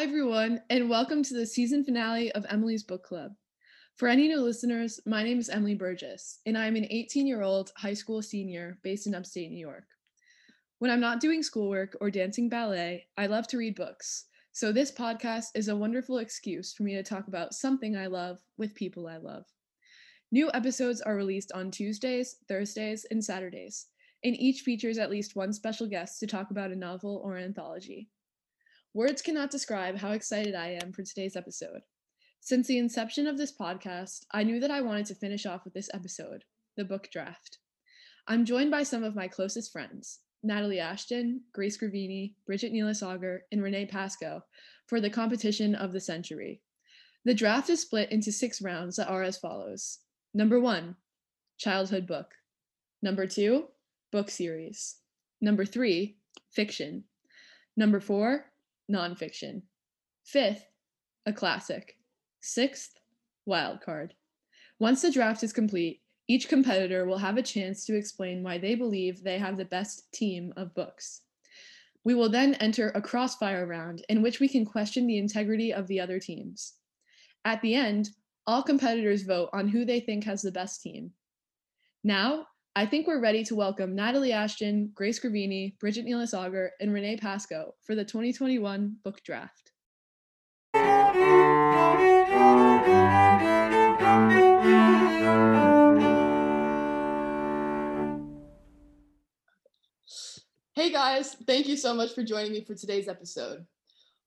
Hi, everyone, and welcome to the season finale of Emily's Book Club. For any new listeners, my name is Emily Burgess, and I am an 18 year old high school senior based in upstate New York. When I'm not doing schoolwork or dancing ballet, I love to read books. So, this podcast is a wonderful excuse for me to talk about something I love with people I love. New episodes are released on Tuesdays, Thursdays, and Saturdays, and each features at least one special guest to talk about a novel or anthology. Words cannot describe how excited I am for today's episode. Since the inception of this podcast, I knew that I wanted to finish off with this episode, the book draft. I'm joined by some of my closest friends, Natalie Ashton, Grace Gravini, Bridget Neiles-Auger, and Renee Pascoe, for the competition of the century. The draft is split into six rounds that are as follows Number one, childhood book. Number two, book series. Number three, fiction. Number four, nonfiction. Fifth, a classic. Sixth, wild card. Once the draft is complete, each competitor will have a chance to explain why they believe they have the best team of books. We will then enter a crossfire round in which we can question the integrity of the other teams. At the end, all competitors vote on who they think has the best team. Now, I think we're ready to welcome Natalie Ashton, Grace Gravini, Bridget Auger, and Renee Pascoe for the 2021 book draft. Hey guys, thank you so much for joining me for today's episode.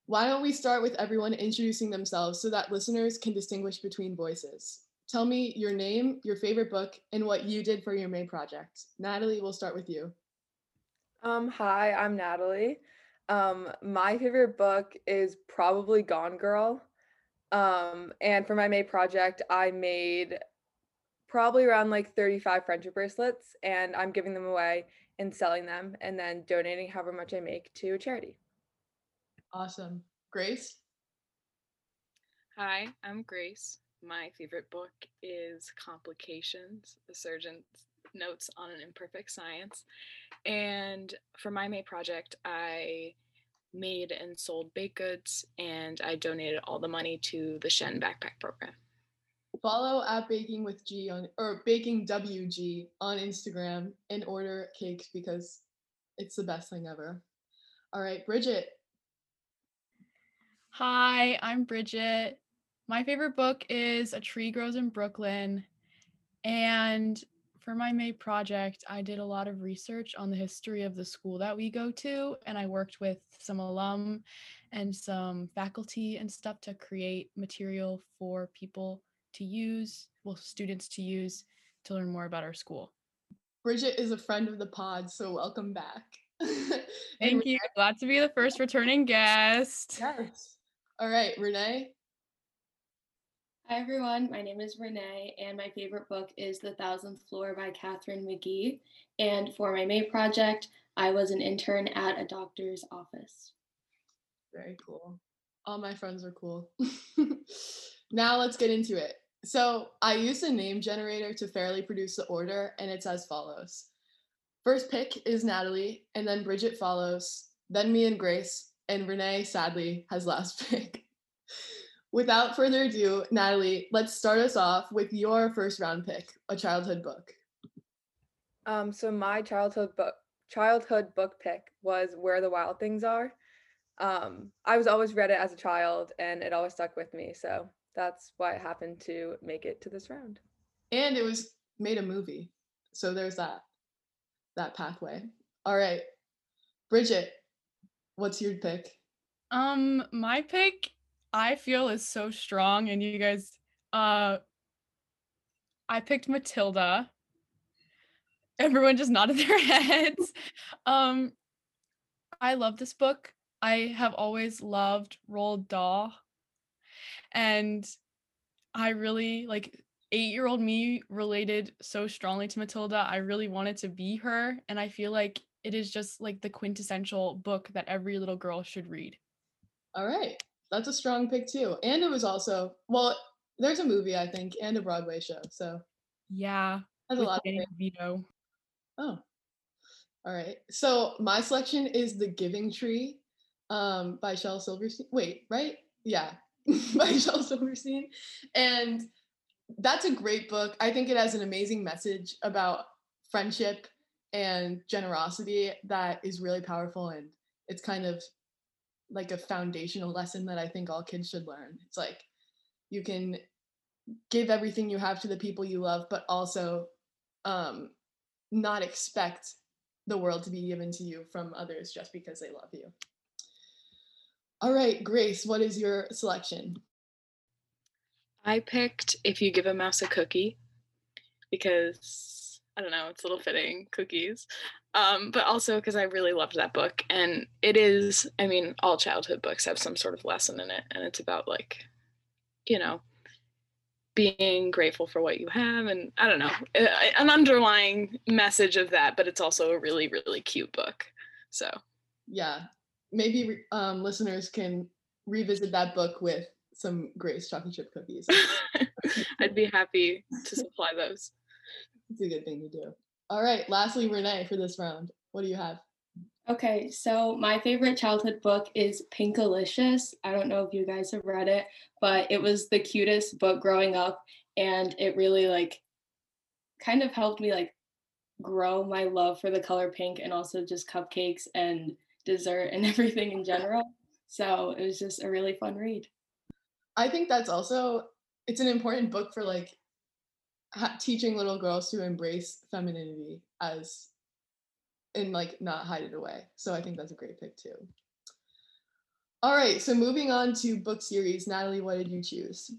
Why don't we start with everyone introducing themselves so that listeners can distinguish between voices? Tell me your name, your favorite book, and what you did for your May project. Natalie, we'll start with you. Um, hi, I'm Natalie. Um, my favorite book is probably Gone Girl. Um, and for my May project, I made probably around like 35 friendship bracelets, and I'm giving them away and selling them and then donating however much I make to a charity. Awesome. Grace? Hi, I'm Grace my favorite book is Complications, the surgeon's notes on an imperfect science. And for my May project, I made and sold baked goods and I donated all the money to the Shen backpack program. Follow at Baking with G on or Baking WG on Instagram and order cakes because it's the best thing ever. All right, Bridget. Hi, I'm Bridget. My favorite book is A Tree Grows in Brooklyn. And for my May project, I did a lot of research on the history of the school that we go to. And I worked with some alum and some faculty and stuff to create material for people to use, well, students to use to learn more about our school. Bridget is a friend of the pod, so welcome back. Thank you. Glad to be the first returning guest. Yes. All right, Renee. Hi everyone, my name is Renee, and my favorite book is The Thousandth Floor by Katharine McGee. And for my May project, I was an intern at a doctor's office. Very cool. All my friends are cool. now let's get into it. So I used a name generator to fairly produce the order, and it's as follows. First pick is Natalie, and then Bridget follows, then me and Grace, and Renee sadly has last pick without further ado, Natalie, let's start us off with your first round pick, a childhood book. Um, so my childhood book childhood book pick was Where the Wild Things Are. Um, I was always read it as a child and it always stuck with me. So that's why it happened to make it to this round. And it was made a movie. So there's that that pathway. All right. Bridget, what's your pick? Um, my pick I feel is so strong and you guys uh I picked Matilda. Everyone just nodded their heads. Um I love this book. I have always loved Roald Dahl. And I really like 8-year-old me related so strongly to Matilda. I really wanted to be her and I feel like it is just like the quintessential book that every little girl should read. All right that's a strong pick too. And it was also well, there's a movie I think and a Broadway show. So yeah, has a lot of Vito. Oh, all right. So my selection is The Giving Tree um, by Shel Silverstein. Wait, right? Yeah, by Shel Silverstein. And that's a great book. I think it has an amazing message about friendship and generosity that is really powerful. And it's kind of like a foundational lesson that I think all kids should learn. It's like you can give everything you have to the people you love, but also um, not expect the world to be given to you from others just because they love you. All right, Grace, what is your selection? I picked If You Give a Mouse a Cookie because I don't know, it's a little fitting cookies. Um, but also because I really loved that book. And it is, I mean, all childhood books have some sort of lesson in it. And it's about like, you know, being grateful for what you have. And I don't know, an underlying message of that, but it's also a really, really cute book. So, yeah, maybe um, listeners can revisit that book with some Grace chocolate chip cookies. I'd be happy to supply those. It's a good thing to do. All right, lastly, Renee, for this round, what do you have? Okay, so my favorite childhood book is Pinkalicious. I don't know if you guys have read it, but it was the cutest book growing up and it really like kind of helped me like grow my love for the color pink and also just cupcakes and dessert and everything in general. So it was just a really fun read. I think that's also it's an important book for like ha- teaching little girls to embrace femininity as and like not hide it away. So I think that's a great pick too. All right, so moving on to book series, Natalie, what did you choose?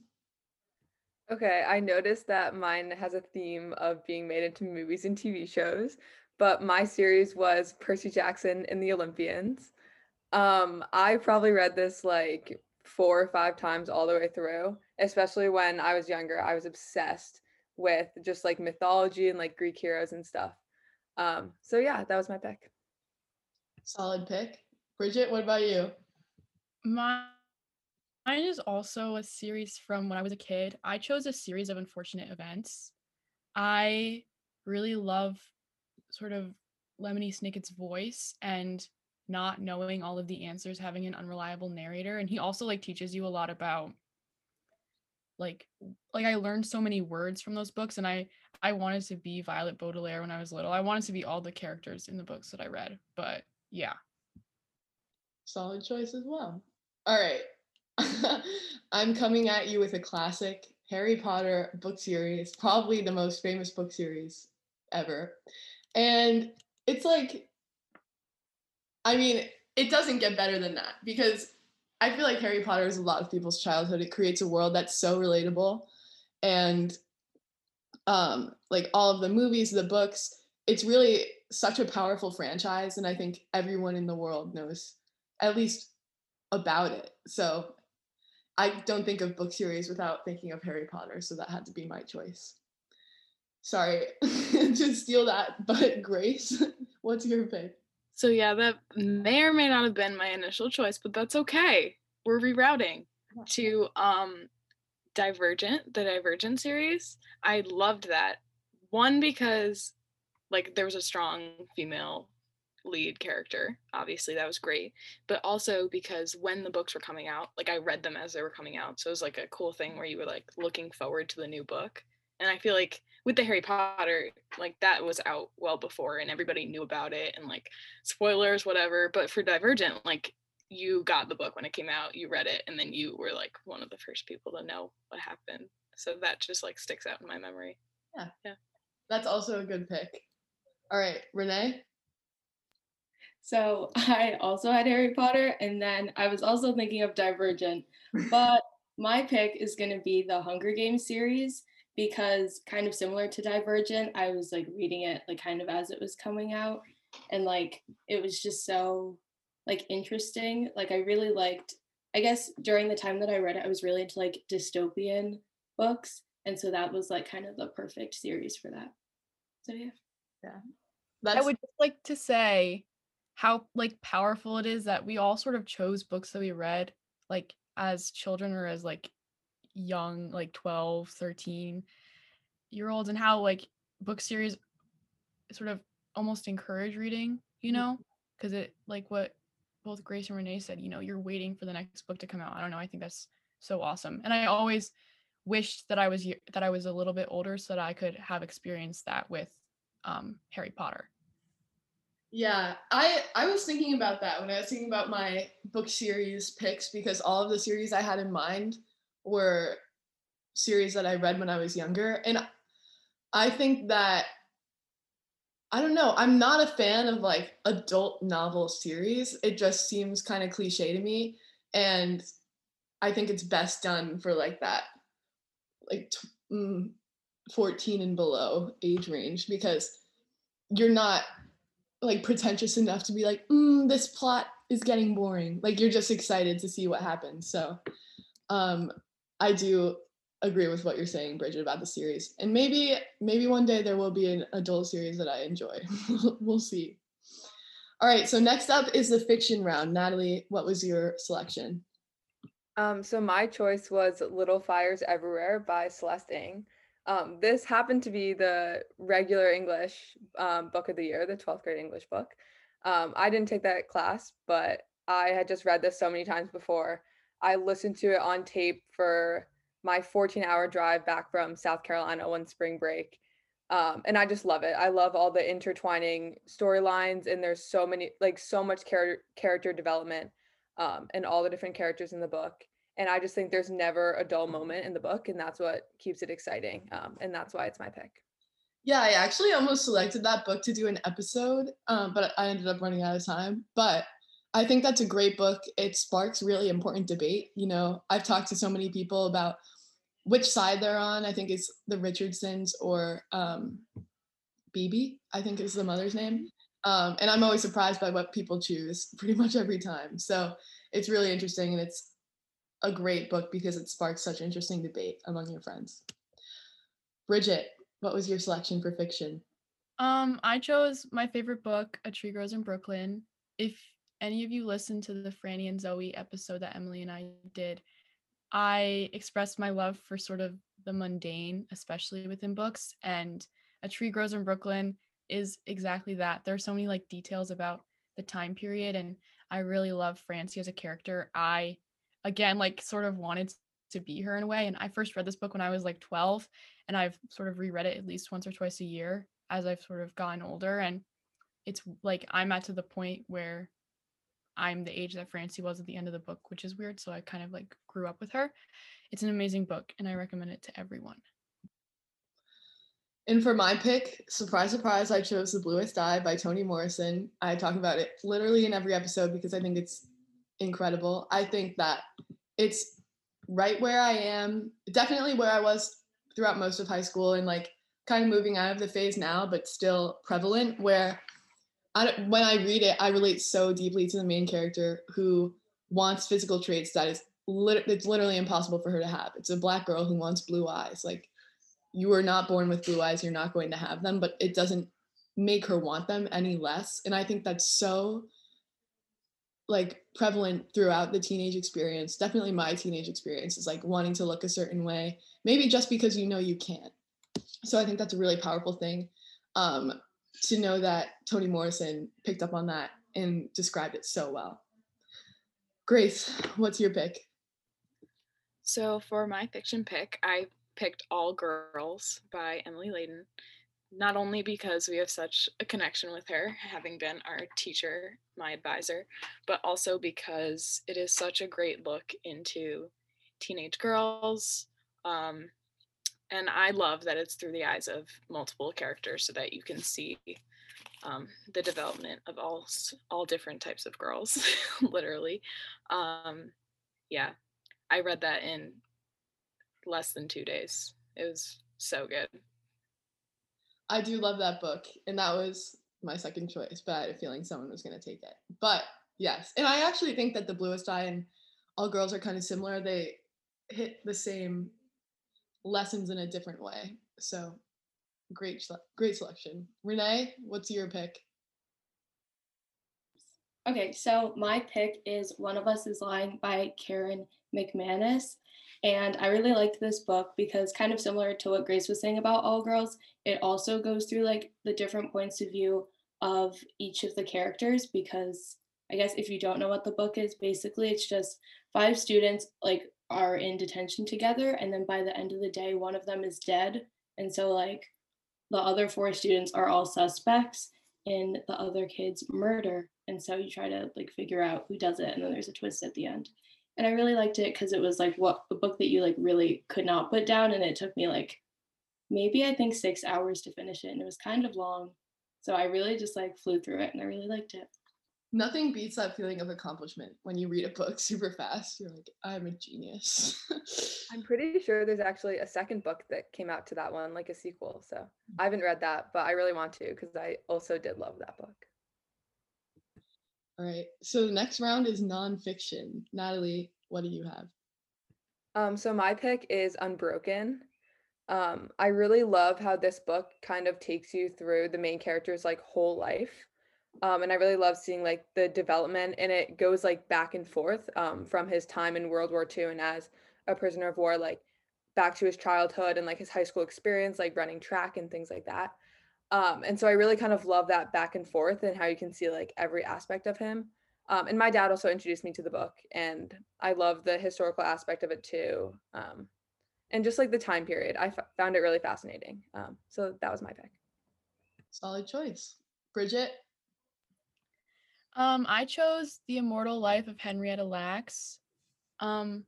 Okay, I noticed that mine has a theme of being made into movies and TV shows, but my series was Percy Jackson and the Olympians. Um, I probably read this like four or five times all the way through, especially when I was younger. I was obsessed with just like mythology and like Greek heroes and stuff. Um, so yeah, that was my pick. Solid pick. Bridget, what about you? My Mine is also a series from when I was a kid. I chose a series of unfortunate events. I really love sort of Lemony Snicket's voice and not knowing all of the answers, having an unreliable narrator. And he also like teaches you a lot about like like I learned so many words from those books and I I wanted to be Violet Baudelaire when I was little. I wanted to be all the characters in the books that I read. But yeah. Solid choice as well. All right. I'm coming at you with a classic Harry Potter book series, probably the most famous book series ever. And it's like I mean, it doesn't get better than that because I feel like Harry Potter is a lot of people's childhood. It creates a world that's so relatable. And um, like all of the movies, the books, it's really such a powerful franchise. And I think everyone in the world knows at least about it. So I don't think of book series without thinking of Harry Potter. So that had to be my choice. Sorry to steal that, but Grace, what's your pick? So yeah, that may or may not have been my initial choice, but that's okay. We're rerouting to um Divergent, the Divergent series. I loved that. One because like there was a strong female lead character. Obviously, that was great. But also because when the books were coming out, like I read them as they were coming out. So it was like a cool thing where you were like looking forward to the new book. And I feel like with the Harry Potter, like that was out well before and everybody knew about it and like spoilers, whatever. But for Divergent, like you got the book when it came out, you read it, and then you were like one of the first people to know what happened. So that just like sticks out in my memory. Yeah. Yeah. That's also a good pick. All right, Renee. So I also had Harry Potter, and then I was also thinking of Divergent, but my pick is going to be the Hunger Games series because kind of similar to Divergent, I was like reading it like kind of as it was coming out and like it was just so like interesting. Like I really liked I guess during the time that I read it, I was really into like dystopian books. And so that was like kind of the perfect series for that. So yeah. Yeah. That's- I would just like to say how like powerful it is that we all sort of chose books that we read like as children or as like young like 12 13 year olds and how like book series sort of almost encourage reading you mm. know because it like what both Grace and Renee said, you know, you're waiting for the next book to come out. I don't know. I think that's so awesome. And I always wished that I was that I was a little bit older so that I could have experienced that with um, Harry Potter. Yeah, I I was thinking about that when I was thinking about my book series picks because all of the series I had in mind were series that I read when I was younger and I think that I don't know, I'm not a fan of like adult novel series. It just seems kind of cliche to me and I think it's best done for like that like t- mm, 14 and below age range because you're not like pretentious enough to be like, mm, this plot is getting boring. Like you're just excited to see what happens. So um I do agree with what you're saying, Bridget, about the series. And maybe maybe one day there will be an adult series that I enjoy. we'll see. All right, so next up is the fiction round. Natalie, what was your selection? Um, so my choice was Little Fires Everywhere by Celeste Ng. Um, this happened to be the regular English um, book of the year, the 12th grade English book. Um, I didn't take that class, but I had just read this so many times before. I listened to it on tape for my 14 hour drive back from South Carolina one spring break. Um, and I just love it. I love all the intertwining storylines, and there's so many, like, so much character character development, um, and all the different characters in the book and I just think there's never a dull moment in the book, and that's what keeps it exciting. Um, and that's why it's my pick. Yeah, I actually almost selected that book to do an episode, um, but I ended up running out of time. But I think that's a great book. It sparks really important debate. You know, I've talked to so many people about which side they're on. I think it's the Richardsons or um, Bebe, I think is the mother's name. Um, and I'm always surprised by what people choose pretty much every time. So it's really interesting and it's a great book because it sparks such interesting debate among your friends. Bridget, what was your selection for fiction? Um, I chose my favorite book, A Tree Grows in Brooklyn. If any of you listened to the Franny and Zooey episode that Emily and I did, I expressed my love for sort of the mundane, especially within books. And A Tree Grows in Brooklyn is exactly that. There are so many like details about the time period, and I really love Francie as a character. I again like sort of wanted to be her in a way and i first read this book when i was like 12 and i've sort of reread it at least once or twice a year as i've sort of gotten older and it's like i'm at to the point where i'm the age that francie was at the end of the book which is weird so i kind of like grew up with her it's an amazing book and i recommend it to everyone and for my pick, surprise, surprise, I chose The Bluest Eye by Toni Morrison. I talk about it literally in every episode because I think it's incredible. I think that it's right where I am, definitely where I was throughout most of high school and like kind of moving out of the phase now, but still prevalent where I, when I read it, I relate so deeply to the main character who wants physical traits that is lit- it's literally impossible for her to have. It's a black girl who wants blue eyes. Like you are not born with blue eyes, you're not going to have them, but it doesn't make her want them any less. And I think that's so like prevalent throughout the teenage experience definitely my teenage experience is like wanting to look a certain way maybe just because you know you can't so i think that's a really powerful thing um, to know that toni morrison picked up on that and described it so well grace what's your pick so for my fiction pick i picked all girls by emily layden not only because we have such a connection with her, having been our teacher, my advisor, but also because it is such a great look into teenage girls. Um, and I love that it's through the eyes of multiple characters so that you can see um, the development of all all different types of girls, literally. Um, yeah, I read that in less than two days. It was so good. I do love that book, and that was my second choice, but I had a feeling someone was going to take it. But yes, and I actually think that the Bluest Eye and All Girls are kind of similar. They hit the same lessons in a different way. So great, great selection. Renee, what's your pick? Okay, so my pick is One of Us is Lying by Karen McManus. And I really liked this book because, kind of similar to what Grace was saying about All Girls, it also goes through like the different points of view of each of the characters because I guess if you don't know what the book is, basically it's just five students like are in detention together and then by the end of the day one of them is dead. And so like the other four students are all suspects in the other kid's murder. And so you try to like figure out who does it and then there's a twist at the end. And i really liked it because it was like what a book that you like really could not put down and it took me like maybe i think six hours to finish it and it was kind of long. So i really just like flew through it and i really liked it Nothing beats that feeling of accomplishment when you read a book super fast. You're like, I'm a genius. I'm pretty sure there's actually a second book that came out to that one, like a sequel. So I haven't read that, but I really want to because I also did love that book. All right. So the next round is nonfiction. Natalie, what do you have? Um, so my pick is Unbroken. Um, I really love how this book kind of takes you through the main character's like whole life. Um, and I really love seeing like the development and it goes like back and forth um, from his time in World War II and as a prisoner of war, like back to his childhood and like his high school experience, like running track and things like that. Um, and so I really kind of love that back and forth and how you can see like every aspect of him. Um, and my dad also introduced me to the book, and I love the historical aspect of it too. Um, and just like the time period, I f- found it really fascinating. Um, so that was my pick. Solid choice. Bridget? Um, I chose The Immortal Life of Henrietta Lacks. Um,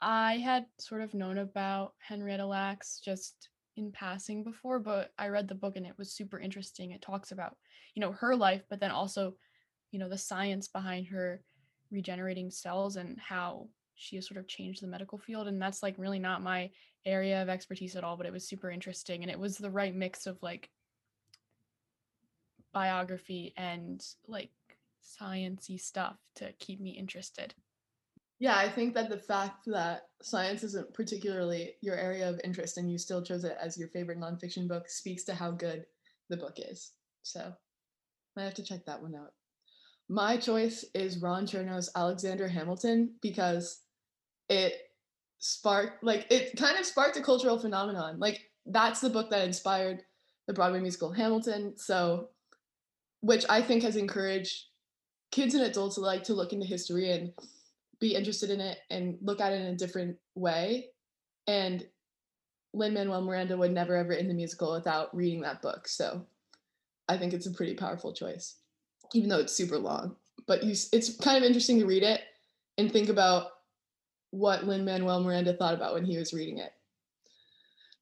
I had sort of known about Henrietta Lacks just in passing before, but I read the book and it was super interesting. It talks about, you know, her life, but then also, you know, the science behind her regenerating cells and how she has sort of changed the medical field. And that's like really not my area of expertise at all, but it was super interesting. And it was the right mix of like biography and like sciency stuff to keep me interested. Yeah, I think that the fact that science isn't particularly your area of interest and you still chose it as your favorite nonfiction book speaks to how good the book is. So I have to check that one out. My choice is Ron Chernow's Alexander Hamilton because it sparked, like, it kind of sparked a cultural phenomenon. Like, that's the book that inspired the Broadway musical Hamilton. So, which I think has encouraged kids and adults alike to look into history and be interested in it and look at it in a different way. And Lin Manuel Miranda would never have written the musical without reading that book. So I think it's a pretty powerful choice, even though it's super long. But you, it's kind of interesting to read it and think about what Lin Manuel Miranda thought about when he was reading it.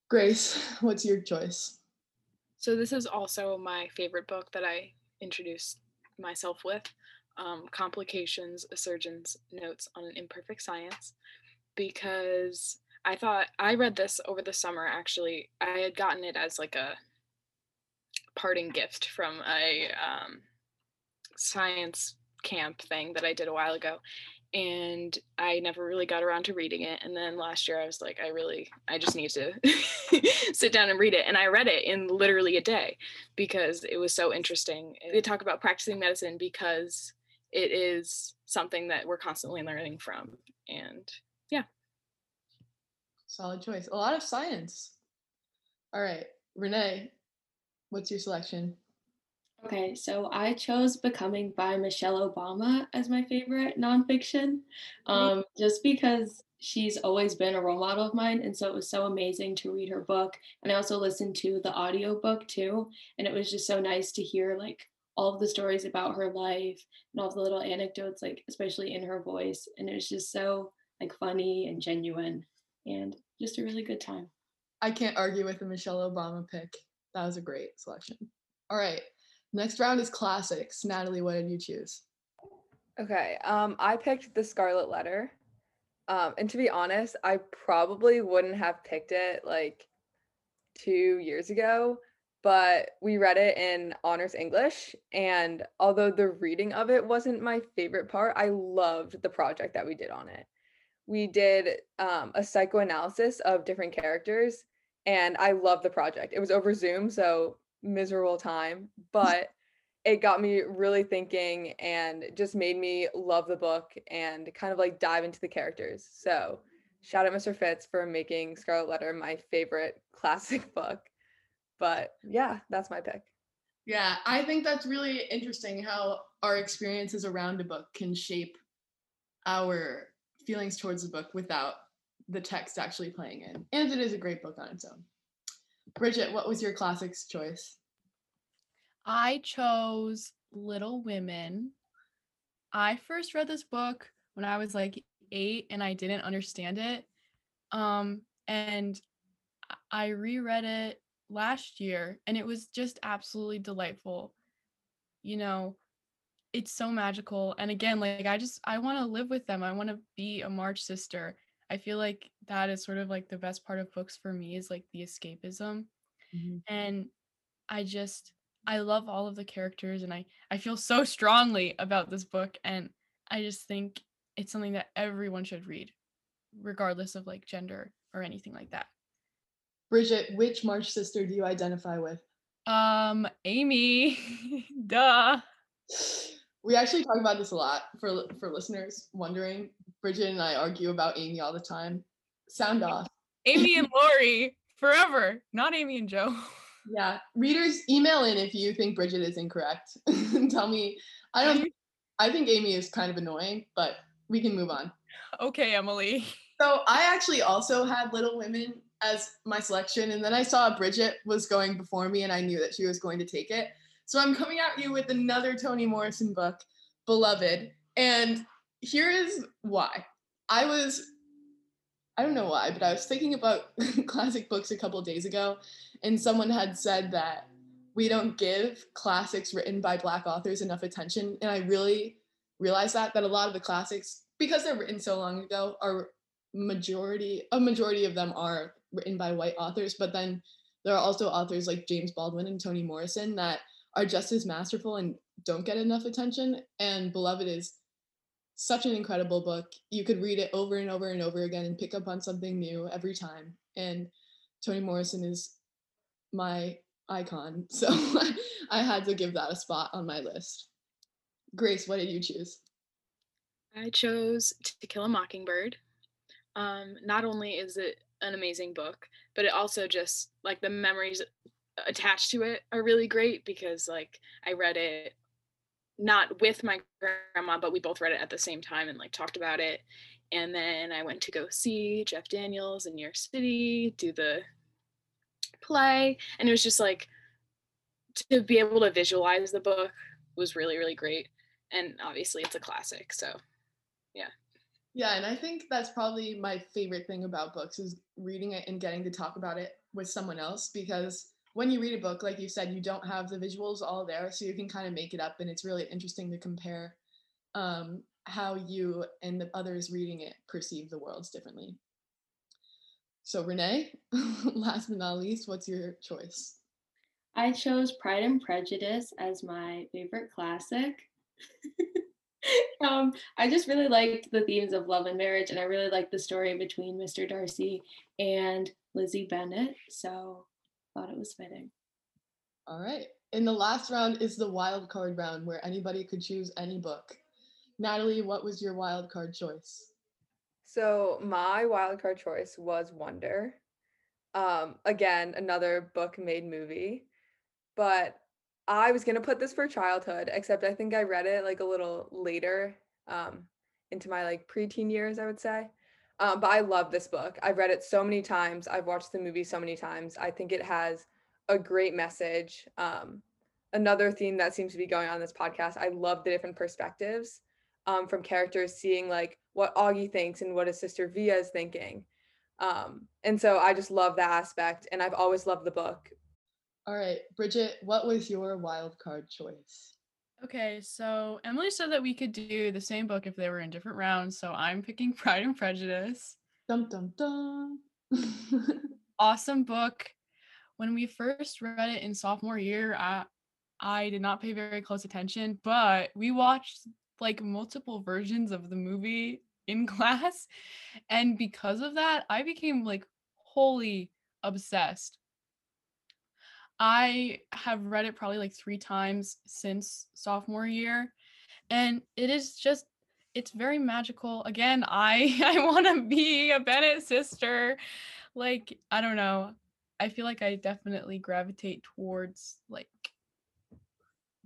Grace, what's your choice? So, this is also my favorite book that I introduced myself with um, Complications, a Surgeon's Notes on an Imperfect Science, because I thought I read this over the summer actually. I had gotten it as like a parting gift from a um, science camp thing that I did a while ago. And I never really got around to reading it. And then last year I was like, I really, I just need to sit down and read it. And I read it in literally a day because it was so interesting. They talk about practicing medicine because it is something that we're constantly learning from. And yeah. Solid choice. A lot of science. All right. Renee, what's your selection? Okay, so I chose Becoming by Michelle Obama as my favorite nonfiction, um, just because she's always been a role model of mine. And so it was so amazing to read her book. And I also listened to the audio book too. And it was just so nice to hear like all of the stories about her life and all the little anecdotes, like especially in her voice. And it was just so like funny and genuine and just a really good time. I can't argue with the Michelle Obama pick. That was a great selection. All right. Next round is classics. Natalie, what did you choose? Okay. Um, I picked The Scarlet Letter. Um, and to be honest, I probably wouldn't have picked it like two years ago but we read it in honors English. And although the reading of it wasn't my favorite part, I loved the project that we did on it. We did um, a psychoanalysis of different characters, and I loved the project. It was over Zoom, so miserable time, but it got me really thinking and just made me love the book and kind of like dive into the characters. So, shout out Mr. Fitz for making Scarlet Letter my favorite classic book. But yeah, that's my pick. Yeah, I think that's really interesting how our experiences around a book can shape our feelings towards the book without the text actually playing in. And it is a great book on its own. Bridget, what was your classics choice? I chose Little Women. I first read this book when I was like eight and I didn't understand it. Um, and I reread it last year and it was just absolutely delightful. You know, it's so magical. And again, like I just I want to live with them. I want to be a March sister. I feel like that is sort of like the best part of books for me is like the escapism. Mm-hmm. And I just I love all of the characters and I I feel so strongly about this book and I just think it's something that everyone should read regardless of like gender or anything like that. Bridget, which March sister do you identify with? Um, Amy. Duh. We actually talk about this a lot for for listeners wondering. Bridget and I argue about Amy all the time. Sound off. Amy and Laurie forever, not Amy and Jo. Yeah, readers email in if you think Bridget is incorrect. Tell me. I don't. I think Amy is kind of annoying, but we can move on. Okay, Emily. So I actually also had Little Women as my selection, and then I saw Bridget was going before me, and I knew that she was going to take it. So I'm coming at you with another Toni Morrison book, Beloved, and here is why. I was, I don't know why, but I was thinking about classic books a couple days ago, and someone had said that we don't give classics written by Black authors enough attention, and I really realized that that a lot of the classics, because they're written so long ago, are majority a majority of them are written by white authors, but then there are also authors like James Baldwin and Toni Morrison that are just as masterful and don't get enough attention. And Beloved is such an incredible book. You could read it over and over and over again and pick up on something new every time. And Toni Morrison is my icon. So I had to give that a spot on my list. Grace, what did you choose? I chose To Kill a Mockingbird. Um, not only is it an amazing book, but it also just like the memories attached to it are really great because like I read it not with my grandma, but we both read it at the same time and like talked about it. And then I went to go see Jeff Daniels in New York City, do the play. And it was just like to be able to visualize the book was really, really great. And obviously it's a classic. So. Yeah, and I think that's probably my favorite thing about books is reading it and getting to talk about it with someone else because when you read a book, like you said, you don't have the visuals all there, so you can kind of make it up, and it's really interesting to compare um, how you and the others reading it perceive the worlds differently. So, Renee, last but not least, what's your choice? I chose Pride and Prejudice as my favorite classic. um, I just really liked the themes of love and marriage, and I really liked the story between Mr. Darcy and Lizzie Bennet. So thought it was fitting. All right. In the last round is the wild card round where anybody could choose any book. Natalie, what was your wild card choice? So my wild card choice was Wonder. Um, again, another book made movie. But I was gonna put this for childhood, except I think I read it like a little later, um, into my like preteen years, I would say. Um, but I love this book. I've read it so many times. I've watched the movie so many times. I think it has a great message. Um, another theme that seems to be going on in this podcast. I love the different perspectives um, from characters, seeing like what Augie thinks and what his sister Via is thinking. Um, and so I just love that aspect. And I've always loved the book. All right, Bridget, what was your wild card choice? Okay, so Emily said that we could do the same book if they were in different rounds. So I'm picking Pride and Prejudice. Dum dum dum. awesome book. When we first read it in sophomore year, I I did not pay very close attention, but we watched like multiple versions of the movie in class. And because of that, I became like wholly obsessed I have read it probably like three times since sophomore year. And it is just, it's very magical. Again, I I want to be a Bennet sister. Like, I don't know. I feel like I definitely gravitate towards like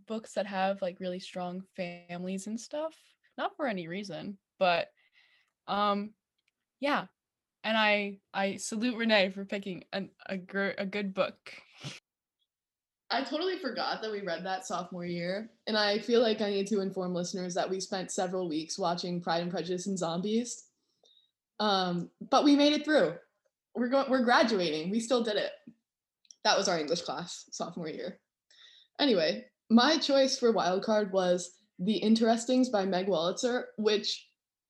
books that have like really strong families and stuff. Not for any reason, but um yeah. And I I salute Renee for picking an, a gr- a good book. I totally forgot that we read that sophomore year, and I feel like I need to inform listeners that we spent several weeks watching Pride and Prejudice and Zombies. Um, but we made it through. We're going. We're graduating. We still did it. That was our English class sophomore year. Anyway, my choice for wildcard was The Interestings by Meg Wolitzer, which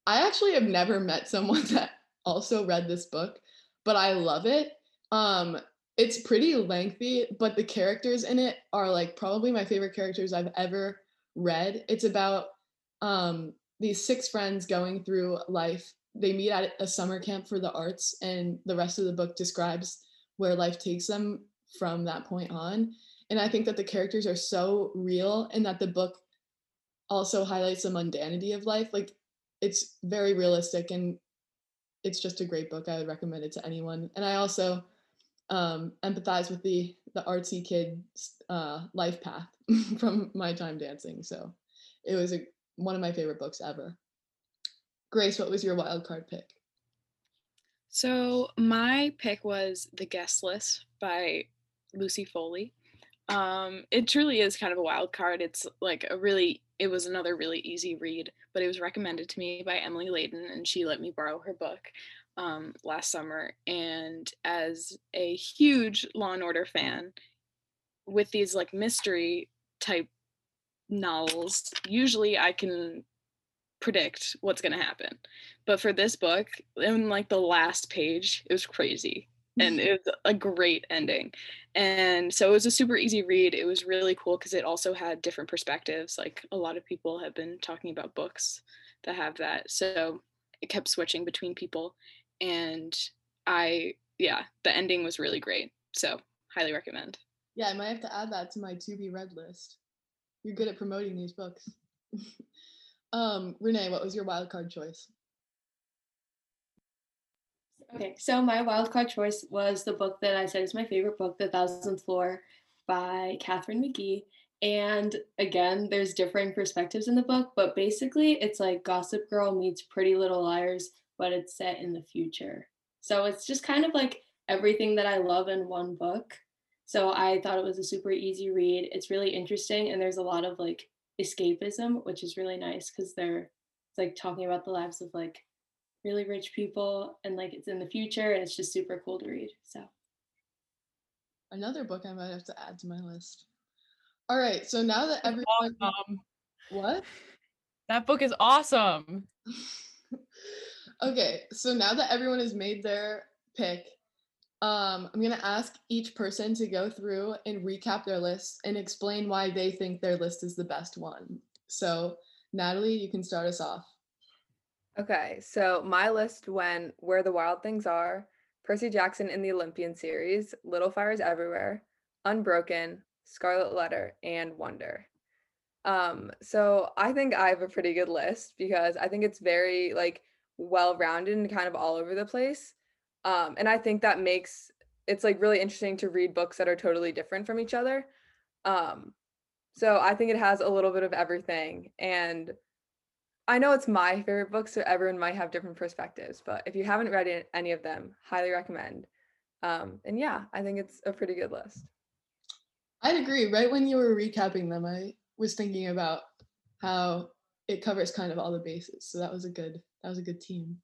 I actually have never met someone that also read this book, but I love it. Um, it's pretty lengthy, but the characters in it are like probably my favorite characters I've ever read. It's about um, these six friends going through life. They meet at a summer camp for the arts, and the rest of the book describes where life takes them from that point on. And I think that the characters are so real, and that the book also highlights the mundanity of life. Like it's very realistic, and it's just a great book. I would recommend it to anyone. And I also um, empathize with the the artsy kid uh, life path from my time dancing. So it was a, one of my favorite books ever. Grace, what was your wild card pick? So my pick was The Guest List by Lucy Foley. Um, it truly is kind of a wild card. It's like a really, it was another really easy read, but it was recommended to me by Emily Layden, and she let me borrow her book um, last summer. And as a huge Law and Order fan, with these like mystery type novels, usually I can predict what's going to happen. But for this book, in like the last page, it was crazy. And it was a great ending. And so it was a super easy read. It was really cool because it also had different perspectives. Like a lot of people have been talking about books that have that. So it kept switching between people and I yeah, the ending was really great. So highly recommend. Yeah, I might have to add that to my to be read list. You're good at promoting these books. um, Renee, what was your wildcard choice? Okay, so my wildcard choice was the book that I said is my favorite book, The Thousandth Floor by Katharine McGee. And again, there's differing perspectives in the book, but basically it's like Gossip Girl meets Pretty Little Liars but it's set in the future. So it's just kind of like everything that I love in one book. So I thought it was a super easy read. It's really interesting and there's a lot of like escapism, which is really nice because they're it's like talking about the lives of like really rich people and like it's in the future and it's just super cool to read. So another book I might have to add to my list. All right, so now that everyone awesome. what? That book is awesome. Okay, so now that everyone has made their pick, um, I'm gonna ask each person to go through and recap their list and explain why they think their list is the best one. So, Natalie, you can start us off. Okay, so my list went Where the Wild Things Are, Percy Jackson in the Olympian series, Little Fires Everywhere, Unbroken, Scarlet Letter, and Wonder. Um, so I think I have a pretty good list because I think it's very like well rounded and kind of all over the place. Um, and I think that makes it's like really interesting to read books that are totally different from each other. Um, so I think it has a little bit of everything. And I know it's my favorite book, so everyone might have different perspectives. But if you haven't read any of them, highly recommend. Um, and yeah, I think it's a pretty good list. I'd agree. Right when you were recapping them, I was thinking about how it covers kind of all the bases. So that was a good that was a good team.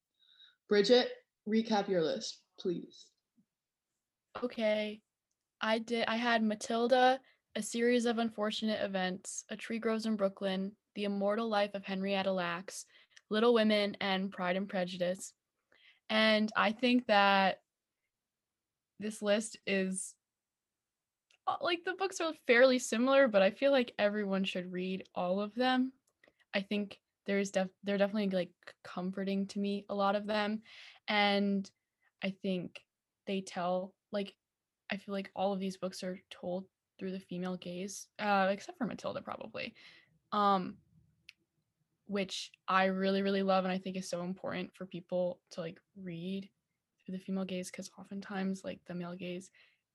Bridget, recap your list, please. Okay. I did I had Matilda, a series of unfortunate events, A Tree Grows in Brooklyn, The Immortal Life of Henrietta Lacks, Little Women, and Pride and Prejudice. And I think that this list is uh, like the books are fairly similar, but I feel like everyone should read all of them. I think there's def- they're definitely like comforting to me a lot of them and i think they tell like i feel like all of these books are told through the female gaze uh except for matilda probably um which i really really love and i think is so important for people to like read through the female gaze because oftentimes like the male gaze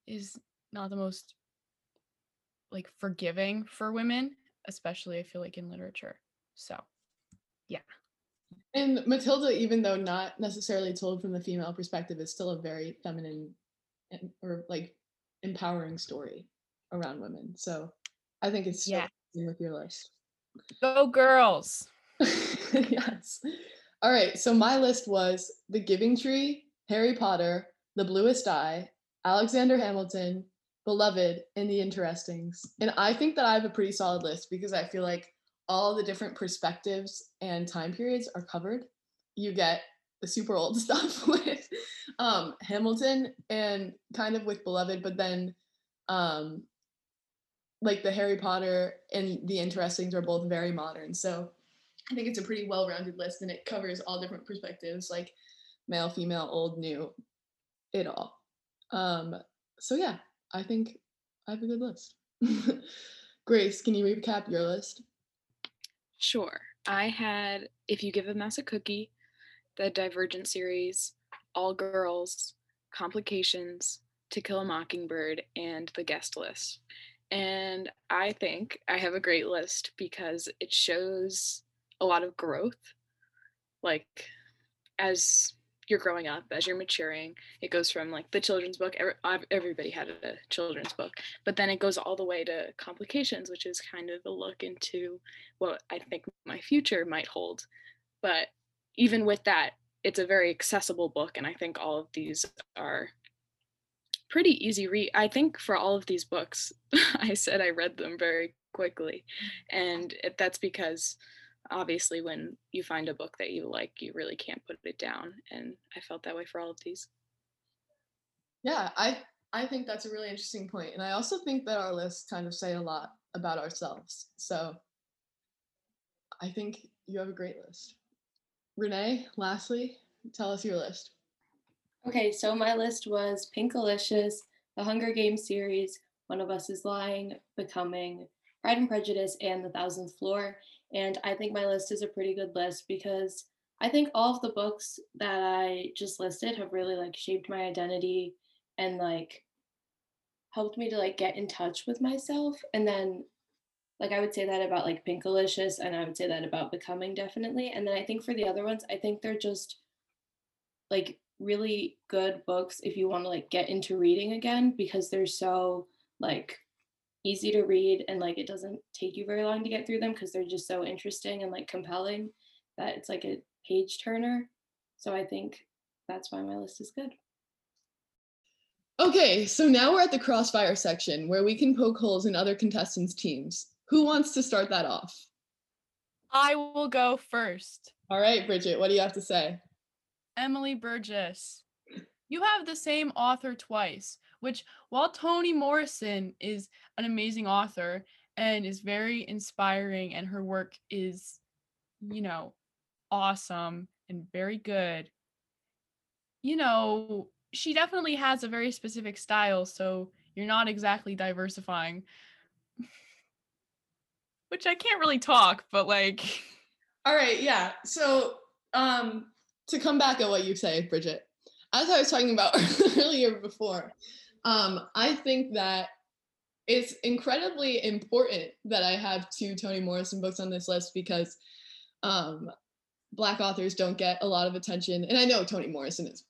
is not the most like forgiving for women especially I feel like in literature. So, yeah. And Matilda, even though not necessarily told from the female perspective, is still a very feminine and, or like empowering story around women. So I think it's Yeah. yeah. with your list. Go girls. yes. All right. So my list was The Giving Tree, Harry Potter, The Bluest Eye, Alexander Hamilton, Beloved, and The Interestings. And I think that I have a pretty solid list because I feel like all the different perspectives and time periods are covered. You get the super old stuff with um, Hamilton and kind of with Beloved, but then um, like the Harry Potter and the Interestings are both very modern. So I think it's a pretty well-rounded list and it covers all different perspectives like male, female, old, new, it all. Um, so yeah, I think I have a good list. Grace, can you recap your list? Sure. I had If You Give a Mouse a Cookie, the Divergent series, All Girls, Complications, To Kill a Mockingbird, and the guest list. And I think I have a great list because it shows a lot of growth. Like, as you're growing up, as you're maturing, it goes from like the children's book, every, everybody had a children's book, but then it goes all the way to Complications, which is kind of a look into what I think my future might hold. But even with that, it's a very accessible book, and I think all of these are pretty easy read. I think for all of these books, I said I read them very quickly, and that's because obviously when you find a book that you like, you really can't put it down, and I felt that way for all of these. Yeah, I I think that's a really interesting point, and I also think that our lists kind of say a lot about ourselves. So I think you have a great list. Renee, lastly, tell us your list. Okay, so my list was Pinkalicious, The Hunger Games series, One of Us is Lying, Becoming, Pride and Prejudice, and The Thousandth Floor. And I think my list is a pretty good list because I think all of the books that I just listed have really like shaped my identity and like helped me to like get in touch with myself. And then like I would say that about like Pinkalicious and I would say that about Becoming definitely. And then I think for the other ones, I think they're just like really good books if you want to like get into reading again because they're so like easy to read and like it doesn't take you very long to get through them because they're just so interesting and like compelling that it's like a page turner. So I think that's why my list is good. Okay, so now we're at the crossfire section where we can poke holes in other contestants' teams. Who wants to start that off? I will go first. All right, Bridget, what do you have to say? Emily Burgess. You have the same author twice, which while Toni Morrison is an amazing author and is very inspiring and her work is, you know, awesome and very good, you know, she definitely has a very specific style, so you're not exactly diversifying. Which I can't really talk, but like All right, yeah. So, um, to come back at what you say, Bridget, as I was talking about earlier before, um, I think that it's incredibly important that I have two Toni Morrison books on this list because um, Black authors don't get a lot of attention. And I know Toni Morrison is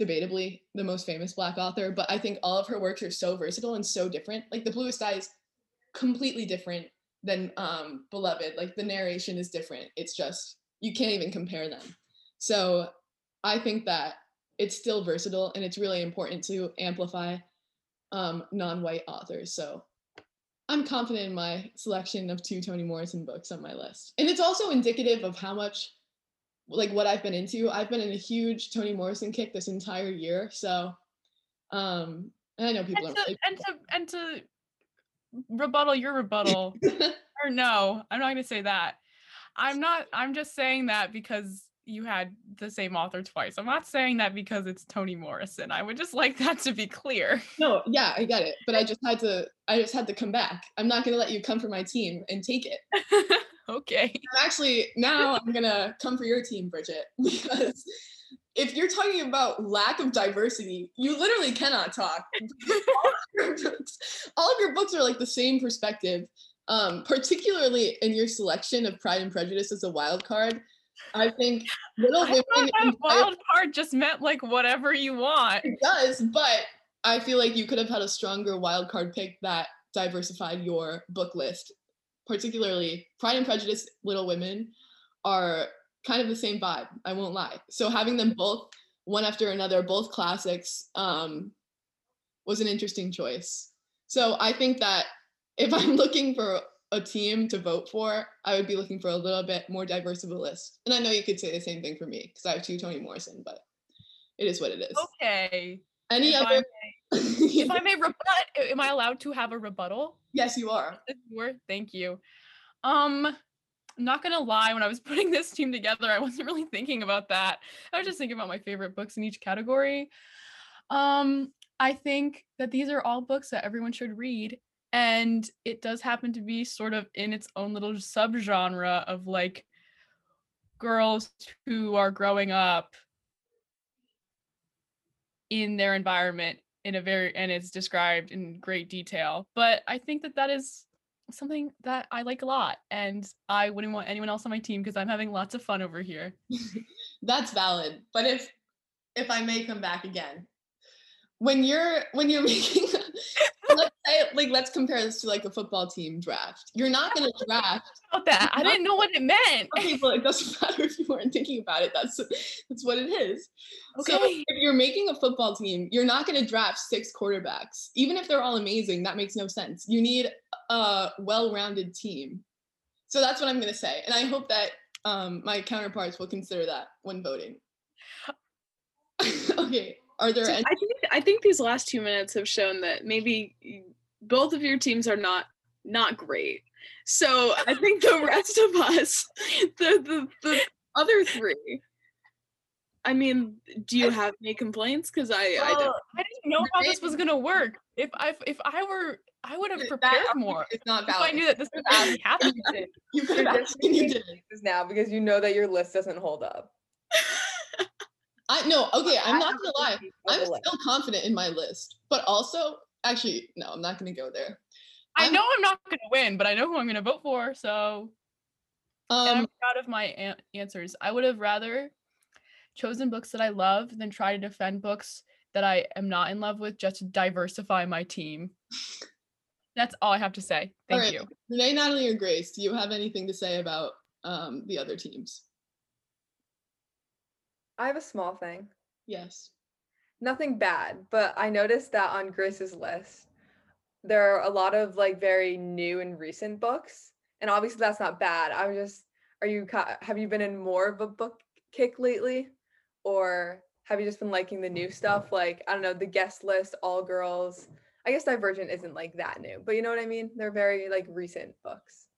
debatably the most famous Black author, but I think all of her works are so versatile and so different. Like The Bluest Eye is completely different than um, Beloved. Like the narration is different. It's just, you can't even compare them. So I think that it's still versatile and it's really important to amplify um, non-white authors. So I'm confident in my selection of two Toni Morrison books on my list. And it's also indicative of how much like what I've been into. I've been in a huge Toni Morrison kick this entire year. So um and I know people and to, really and to and to rebuttal your rebuttal or no i'm not going to say that i'm not i'm just saying that because you had the same author twice i'm not saying that because it's toni morrison i would just like that to be clear No, yeah, I get it. But I just had to I just had to come back. I'm not gonna let you come for my team and take it. okay I'm actually now I'm gonna come for your team, Bridget, because if you're talking about lack of diversity, you literally cannot talk. all, of your books, all of your books are like the same perspective. um, particularly in your selection of Pride and Prejudice as a wild card. I think Little Women that wild card just meant like whatever you want. it does, but I feel like you could have had a stronger wild card pick that diversified your book list. Particularly, Pride and Prejudice, Little Women are kind of the same vibe. I won't lie. So having them both one after another, both classics, um, was an interesting choice. So I think that if I'm looking for a team to vote for, I would be looking for a little bit more diverse of a list. And I know you could say the same thing for me because I have two Toni Morrison, but it is what it is. Okay. Any If other? If I may rebut, am I allowed to have a rebuttal? yes, you are. Thank you. Um, I'm not gonna lie, when I was putting this team together, I wasn't really thinking about that. I was just thinking about my favorite books in each category. Um, I think that these are all books that everyone should read. And it does happen to be sort of in its own little subgenre of like girls who are growing up in their environment in a very and it's described in great detail but i think that that is something that i like a lot and i wouldn't want anyone else on my team because i'm having lots of fun over here That's valid. But if if I may come back again, when you're when you're making let's say like let's compare this to like a football team draft. You're not gonna draft. about that i didn't know what it meant Okay, well, it doesn't matter if you weren't thinking about it. That's that's what it is. So Okay. if you're making a football team, you're not gonna draft six quarterbacks. Even if they're all amazing, that makes no sense. You need a well-rounded team. So that's what I'm gonna say. And I hope that um, my counterparts will consider that when voting. okay. Are there So any? I think I think these last two minutes have shown that maybe both of your teams are not not great. So I think the rest of us, the the, the other three. I mean, do you have any complaints? Because I, I don't. I didn't know how this was gonna work. If I if I were, I would have That prepared more. It's not If I knew that this was gonna be happening. You could have just asked and you making didn't. excuses now because you know that your list doesn't hold up. I no. Okay, I'm not gonna lie. I'm still confident in my list, but also, actually, no, I'm not gonna go there. I I'm- know I'm not gonna win, but I know who I'm gonna vote for. So and I'm Um, proud of my an- answers. I would have rather chosen books that I love than try to defend books that I am not in love with just to diversify my team. That's all I have to say. Thank Alright. you. Renee, Natalie, or Grace, do you have anything to say about um the other teams? I have a small thing. Yes. Nothing bad, but I noticed that on Grace's list, there are a lot of like very new and recent books, and obviously that's not bad. I was just, are you have you been in more of a book kick lately, or have you just been liking the new stuff? Like I don't know, the guest list, All Girls. I guess Divergent isn't like that new, but you know what I mean. They're very like recent books.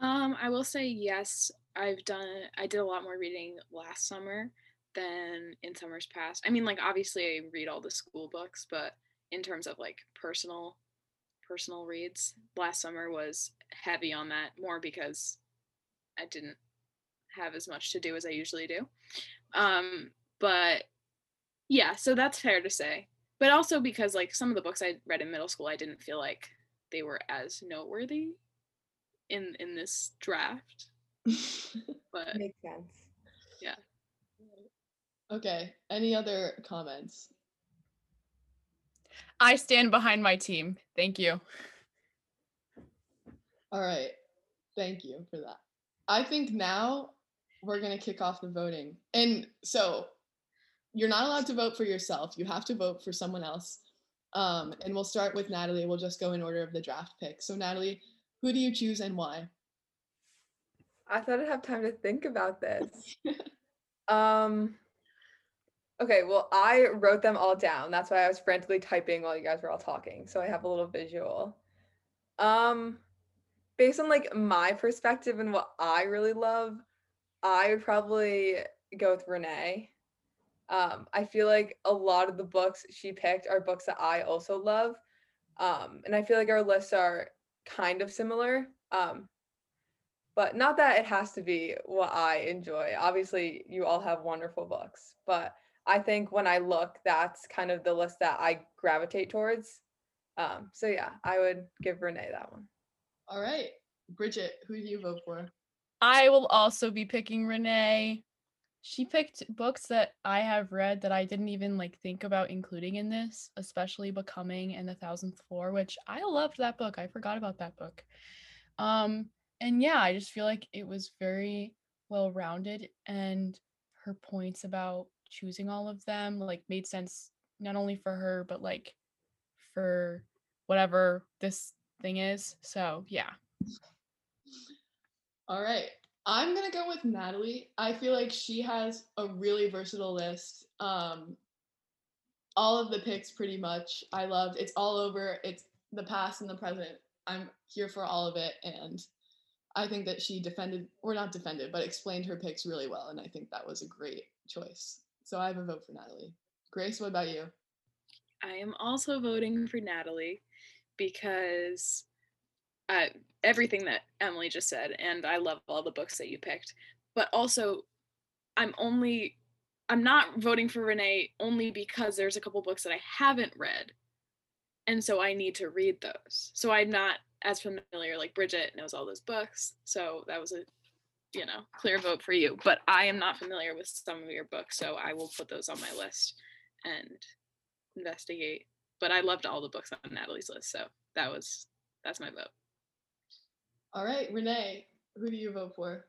Um, I will say yes. I've done. I did a lot more reading last summer than in summers past. I mean, like obviously I read all the school books, but in terms of like personal, personal reads, last summer was heavy on that more because I didn't have as much to do as I usually do. Um, but yeah, so that's fair to say. But also because like some of the books I read in middle school, I didn't feel like they were as noteworthy in in this draft. But Makes sense. Yeah. Okay. Any other comments? I stand behind my team. Thank you. All right. Thank you for that. I think now we're going to kick off the voting. And so you're not allowed to vote for yourself. You have to vote for someone else. Um, and we'll start with Natalie. We'll just go in order of the draft pick. So, Natalie, who do you choose and why? I thought I'd have time to think about this. um Okay, well, I wrote them all down. That's why I was frantically typing while you guys were all talking. So I have a little visual. Um based on like my perspective and what I really love, I would probably go with Renee. Um I feel like a lot of the books she picked are books that I also love. Um and I feel like our lists are kind of similar. Um but not that it has to be what I enjoy. Obviously, you all have wonderful books, but I think when I look, that's kind of the list that I gravitate towards. Um, so yeah, I would give Renee that one. All right. Bridget, who do you vote for? I will also be picking Renee. She picked books that I have read that I didn't even like think about including in this, especially Becoming and The Thousandth Floor, which I loved that book. I forgot about that book. Um and yeah, I just feel like it was very well rounded and her points about choosing all of them like made sense not only for her but like for whatever this thing is. So, yeah. All right. I'm going to go with Natalie. I feel like she has a really versatile list. Um, all of the picks, pretty much, I loved. It's all over. It's the past and the present. I'm here for all of it. And I think that she defended, or not defended, but explained her picks really well. And I think that was a great choice. So I have a vote for Natalie. Grace, what about you? I am also voting for Natalie because uh, everything that Emily just said, and I love all the books that you picked. But also, I'm only I'm not voting for Renee only because there's a couple books that I haven't read, and so I need to read those. So I'm not as familiar. Like Bridget knows all those books, so that was a you know clear vote for you. But I am not familiar with some of your books, so I will put those on my list and investigate. But I loved all the books on Natalie's list, so that was that's my vote. All right, Renee, who do you vote for?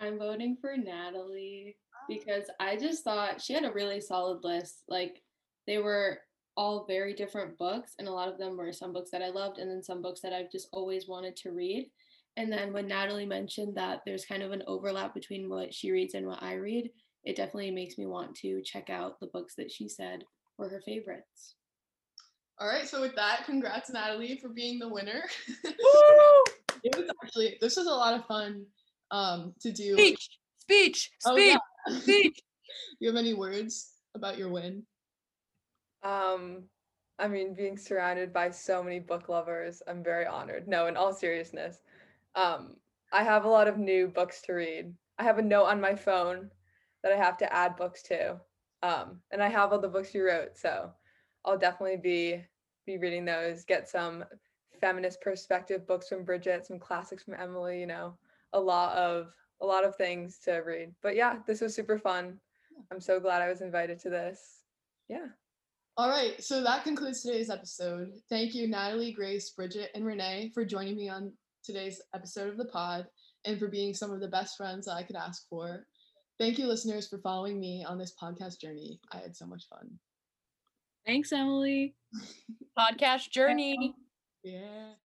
I'm voting for Natalie ah. because I just thought she had a really solid list. Like they were all very different books, and a lot of them were some books that I loved, and then some books that I've just always wanted to read. And then when Natalie mentioned that there's kind of an overlap between what she reads and what I read, it definitely makes me want to check out the books that she said were her favorites. All right, so with that, congrats, Natalie, for being the winner. Woo! it was actually this was a lot of fun um to do. Speech, speech, Oh, speech, yeah. speech. you have any words about your win? Um, I mean, being surrounded by so many book lovers, I'm very honored. No, in all seriousness, um, I have a lot of new books to read. I have a note on my phone that I have to add books to, um, and I have all the books you wrote, so I'll definitely be be reading those. Get some feminist perspective books from Bridget, some classics from Emily. You know, a lot of a lot of things to read. But yeah, this was super fun. I'm so glad I was invited to this. Yeah. All right, so that concludes today's episode. Thank you, Natalie, Grace, Bridget, and Renee, for joining me on today's episode of the pod and for being some of the best friends that I could ask for. Thank you, listeners, for following me on this podcast journey. I had so much fun. Thanks, Emily. Podcast journey. Yeah.